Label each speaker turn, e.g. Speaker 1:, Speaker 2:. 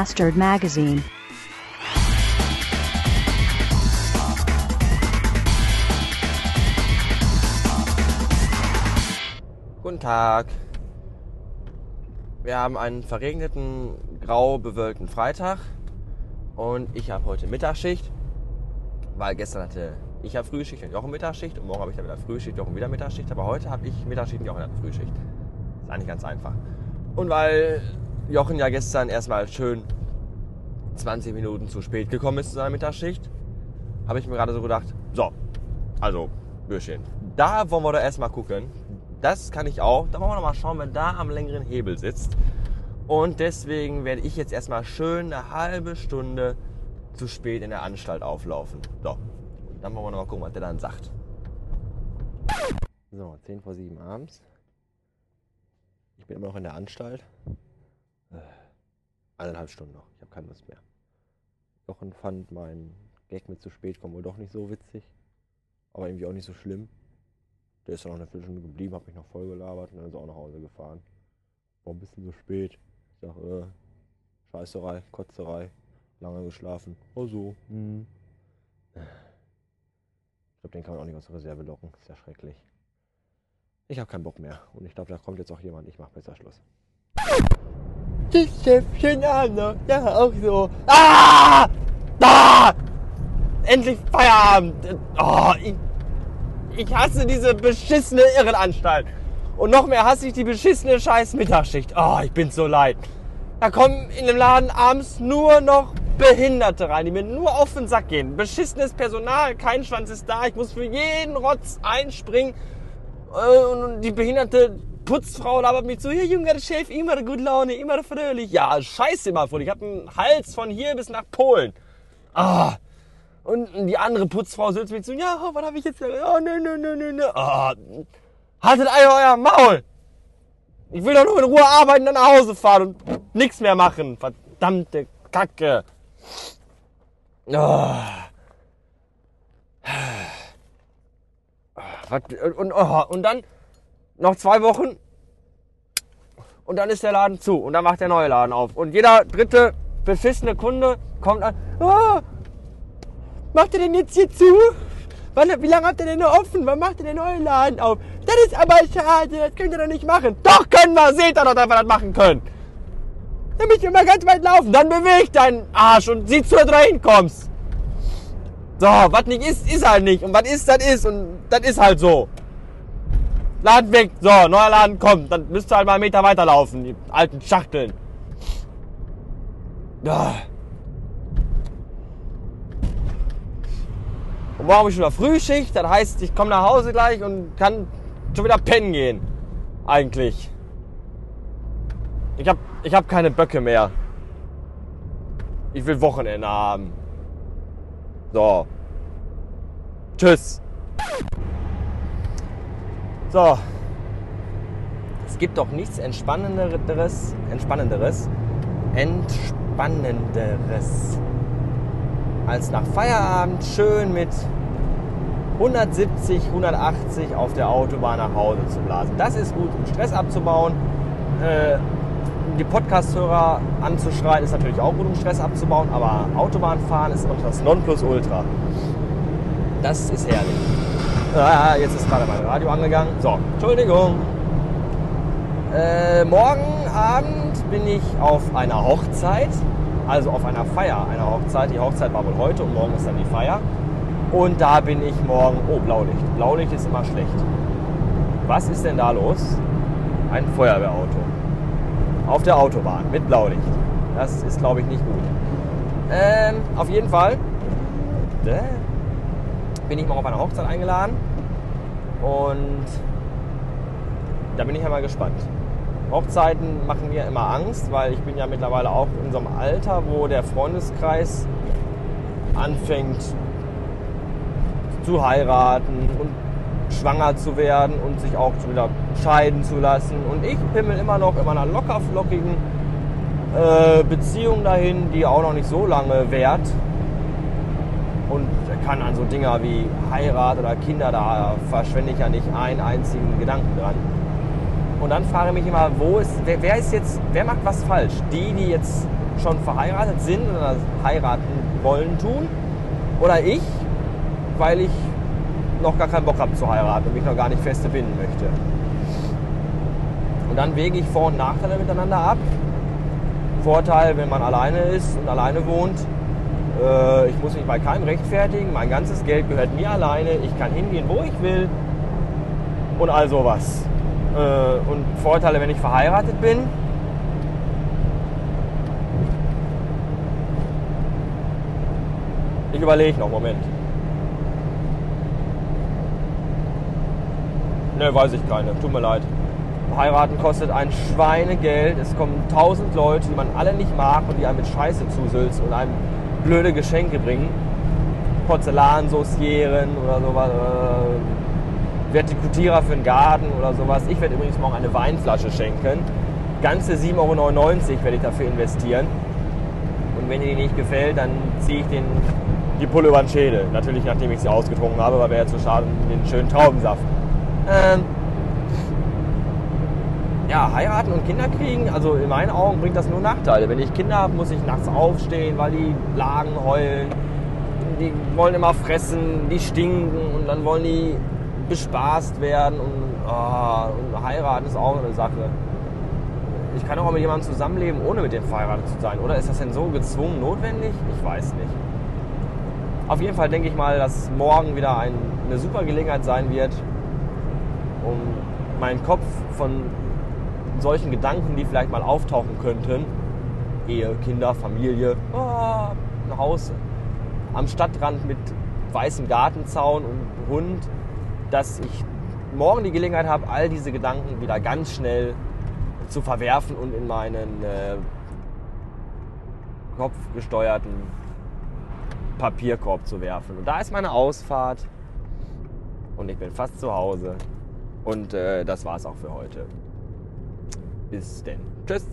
Speaker 1: Bastard Magazine.
Speaker 2: Guten Tag. Wir haben einen verregneten, grau bewölkten Freitag und ich habe heute Mittagsschicht, weil gestern hatte ich habe Frühschicht und Jochen Mittagsschicht und morgen habe ich dann wieder Frühschicht, Jochen wieder Mittagsschicht, aber heute habe ich Mittagsschicht und Jochen hat Frühschicht. Ist eigentlich ganz einfach. Und weil Jochen ja gestern erstmal schön 20 Minuten zu spät gekommen ist zu seiner Mittagsschicht, habe ich mir gerade so gedacht, so, also, Bürschchen, da wollen wir doch erstmal gucken. Das kann ich auch. Da wollen wir noch mal schauen, wer da am längeren Hebel sitzt. Und deswegen werde ich jetzt erstmal schön eine halbe Stunde zu spät in der Anstalt auflaufen. So, dann wollen wir noch mal gucken, was der dann sagt. So, 10 vor 7 abends. Ich bin immer noch in der Anstalt. Eineinhalb Stunden noch. Ich habe keine Lust mehr. Jochen fand mein Gag mit zu spät kommen wohl doch nicht so witzig. Aber irgendwie auch nicht so schlimm. Der ist dann noch eine Viertelstunde geblieben, hat mich noch voll gelabert und dann ist er auch nach Hause gefahren. War ein bisschen so spät. Ich sag, äh, Scheißerei, Kotzerei, lange geschlafen. Oh so. Hm. Ich glaube, den kann man auch nicht aus der Reserve locken. Ist ja schrecklich. Ich habe keinen Bock mehr. Und ich glaube, da kommt jetzt auch jemand. Ich mache besser Schluss. Das Schäfchen Anna. Ja, auch so. Ah! Da! Endlich Feierabend. Oh, ich, ich hasse diese beschissene Irrenanstalt. Und noch mehr hasse ich die beschissene scheiß Mittagsschicht. Oh, ich bin so leid. Da kommen in dem Laden abends nur noch Behinderte rein, die mir nur auf den Sack gehen. Beschissenes Personal, kein Schwanz ist da. Ich muss für jeden Rotz einspringen. Äh, Und die behinderte Putzfrau labert mich zu, hier Junge, der Chef, immer gute Laune, immer fröhlich. Ja, scheiße immer voll. Ich habe einen Hals von hier bis nach Polen. Ah. Und die andere Putzfrau sitzt mir zu, ja, was habe ich jetzt? Oh, nö, nö, nö, nö, nö. Ah. Haltet einfach euer Maul. Ich will doch nur in Ruhe arbeiten und nach Hause fahren und nichts mehr machen. Verdammte Kacke. Ah. Was, und, oh, und dann noch zwei Wochen und dann ist der Laden zu und dann macht der neue Laden auf. Und jeder dritte beschissene Kunde kommt an. Oh, macht ihr denn jetzt hier zu? Wann, wie lange habt ihr denn noch offen? Wann macht ihr den neuen Laden auf? Das ist aber schade, das könnt ihr doch nicht machen. Doch können wir, seht ihr doch, dass wir das machen können. Dann müsst ihr mal ganz weit laufen, dann bewegt deinen Arsch und sieh zu, dass du da hinkommst. So, was nicht ist, ist halt nicht. Und was ist, das ist. Und das ist halt so. Laden weg. So, neuer Laden kommt. Dann müsst ihr halt mal einen Meter weiterlaufen. Die alten Schachteln. Ja. Und morgen habe ich schon wieder Frühschicht. Das heißt, ich komme nach Hause gleich und kann schon wieder pennen gehen. Eigentlich. Ich habe ich hab keine Böcke mehr. Ich will Wochenende haben. So. Tschüss. So. Es gibt doch nichts Entspannenderes, Entspannenderes, Entspannenderes, als nach Feierabend schön mit 170, 180 auf der Autobahn nach Hause zu blasen. Das ist gut, um Stress abzubauen. Äh, die Podcast-Hörer anzuschreien ist natürlich auch gut, um Stress abzubauen, aber Autobahnfahren ist noch das Nonplusultra. Das ist herrlich. Ah, jetzt ist gerade mein Radio angegangen. So, Entschuldigung. Äh, morgen Abend bin ich auf einer Hochzeit, also auf einer Feier einer Hochzeit. Die Hochzeit war wohl heute und morgen ist dann die Feier. Und da bin ich morgen. Oh, Blaulicht. Blaulicht ist immer schlecht. Was ist denn da los? Ein Feuerwehrauto. Auf der Autobahn mit Blaulicht. Das ist, glaube ich, nicht gut. Ähm, auf jeden Fall äh, bin ich mal auf eine Hochzeit eingeladen. Und da bin ich ja mal gespannt. Hochzeiten machen mir immer Angst, weil ich bin ja mittlerweile auch in so einem Alter, wo der Freundeskreis anfängt zu heiraten und schwanger zu werden und sich auch wieder scheiden zu lassen. Und ich pimmel immer noch in meiner lockerflockigen äh, Beziehung dahin, die auch noch nicht so lange währt. Und kann an so Dinger wie Heirat oder Kinder, da verschwende ich ja nicht einen einzigen Gedanken dran. Und dann frage ich mich immer, wo ist, wer, wer ist jetzt, wer macht was falsch? Die, die jetzt schon verheiratet sind oder heiraten wollen tun. Oder ich, weil ich noch gar keinen Bock habe zu heiraten und mich noch gar nicht feste binden möchte. Und dann wege ich Vor- und Nachteile miteinander ab. Vorteil, wenn man alleine ist und alleine wohnt, ich muss mich bei keinem rechtfertigen, mein ganzes Geld gehört mir alleine, ich kann hingehen, wo ich will und all sowas. Äh, und Vorteile, wenn ich verheiratet bin, ich überlege noch, Moment. Ne, weiß ich keine, tut mir leid. Heiraten kostet ein Schweinegeld. Es kommen tausend Leute, die man alle nicht mag und die einem mit Scheiße zusülzen und einem blöde Geschenke bringen. Porzellansaucieren oder sowas. Äh, Vertikutierer für den Garten oder sowas. Ich werde übrigens morgen eine Weinflasche schenken. Ganze 7,99 Euro werde ich dafür investieren. Und wenn ihr die nicht gefällt, dann ziehe ich den, die Pulle über den Schädel. Natürlich, nachdem ich sie ausgetrunken habe, weil wäre ja zu schade den schönen Traubensaft. Ähm, ja, heiraten und Kinder kriegen, also in meinen Augen bringt das nur Nachteile. Wenn ich Kinder habe, muss ich nachts aufstehen, weil die Lagen heulen. Die wollen immer fressen, die stinken und dann wollen die bespaßt werden und, oh, und heiraten ist auch eine Sache. Ich kann auch mit jemandem zusammenleben, ohne mit dem verheiratet zu sein. Oder ist das denn so gezwungen notwendig? Ich weiß nicht. Auf jeden Fall denke ich mal, dass morgen wieder ein, eine super Gelegenheit sein wird, um meinen Kopf von solchen Gedanken, die vielleicht mal auftauchen könnten, Ehe, Kinder, Familie, oh, ein Haus am Stadtrand mit weißem Gartenzaun und Hund, dass ich morgen die Gelegenheit habe, all diese Gedanken wieder ganz schnell zu verwerfen und in meinen äh, kopfgesteuerten Papierkorb zu werfen. Und da ist meine Ausfahrt und ich bin fast zu Hause. Und äh, das war's auch für heute. bis denn. Tschüss.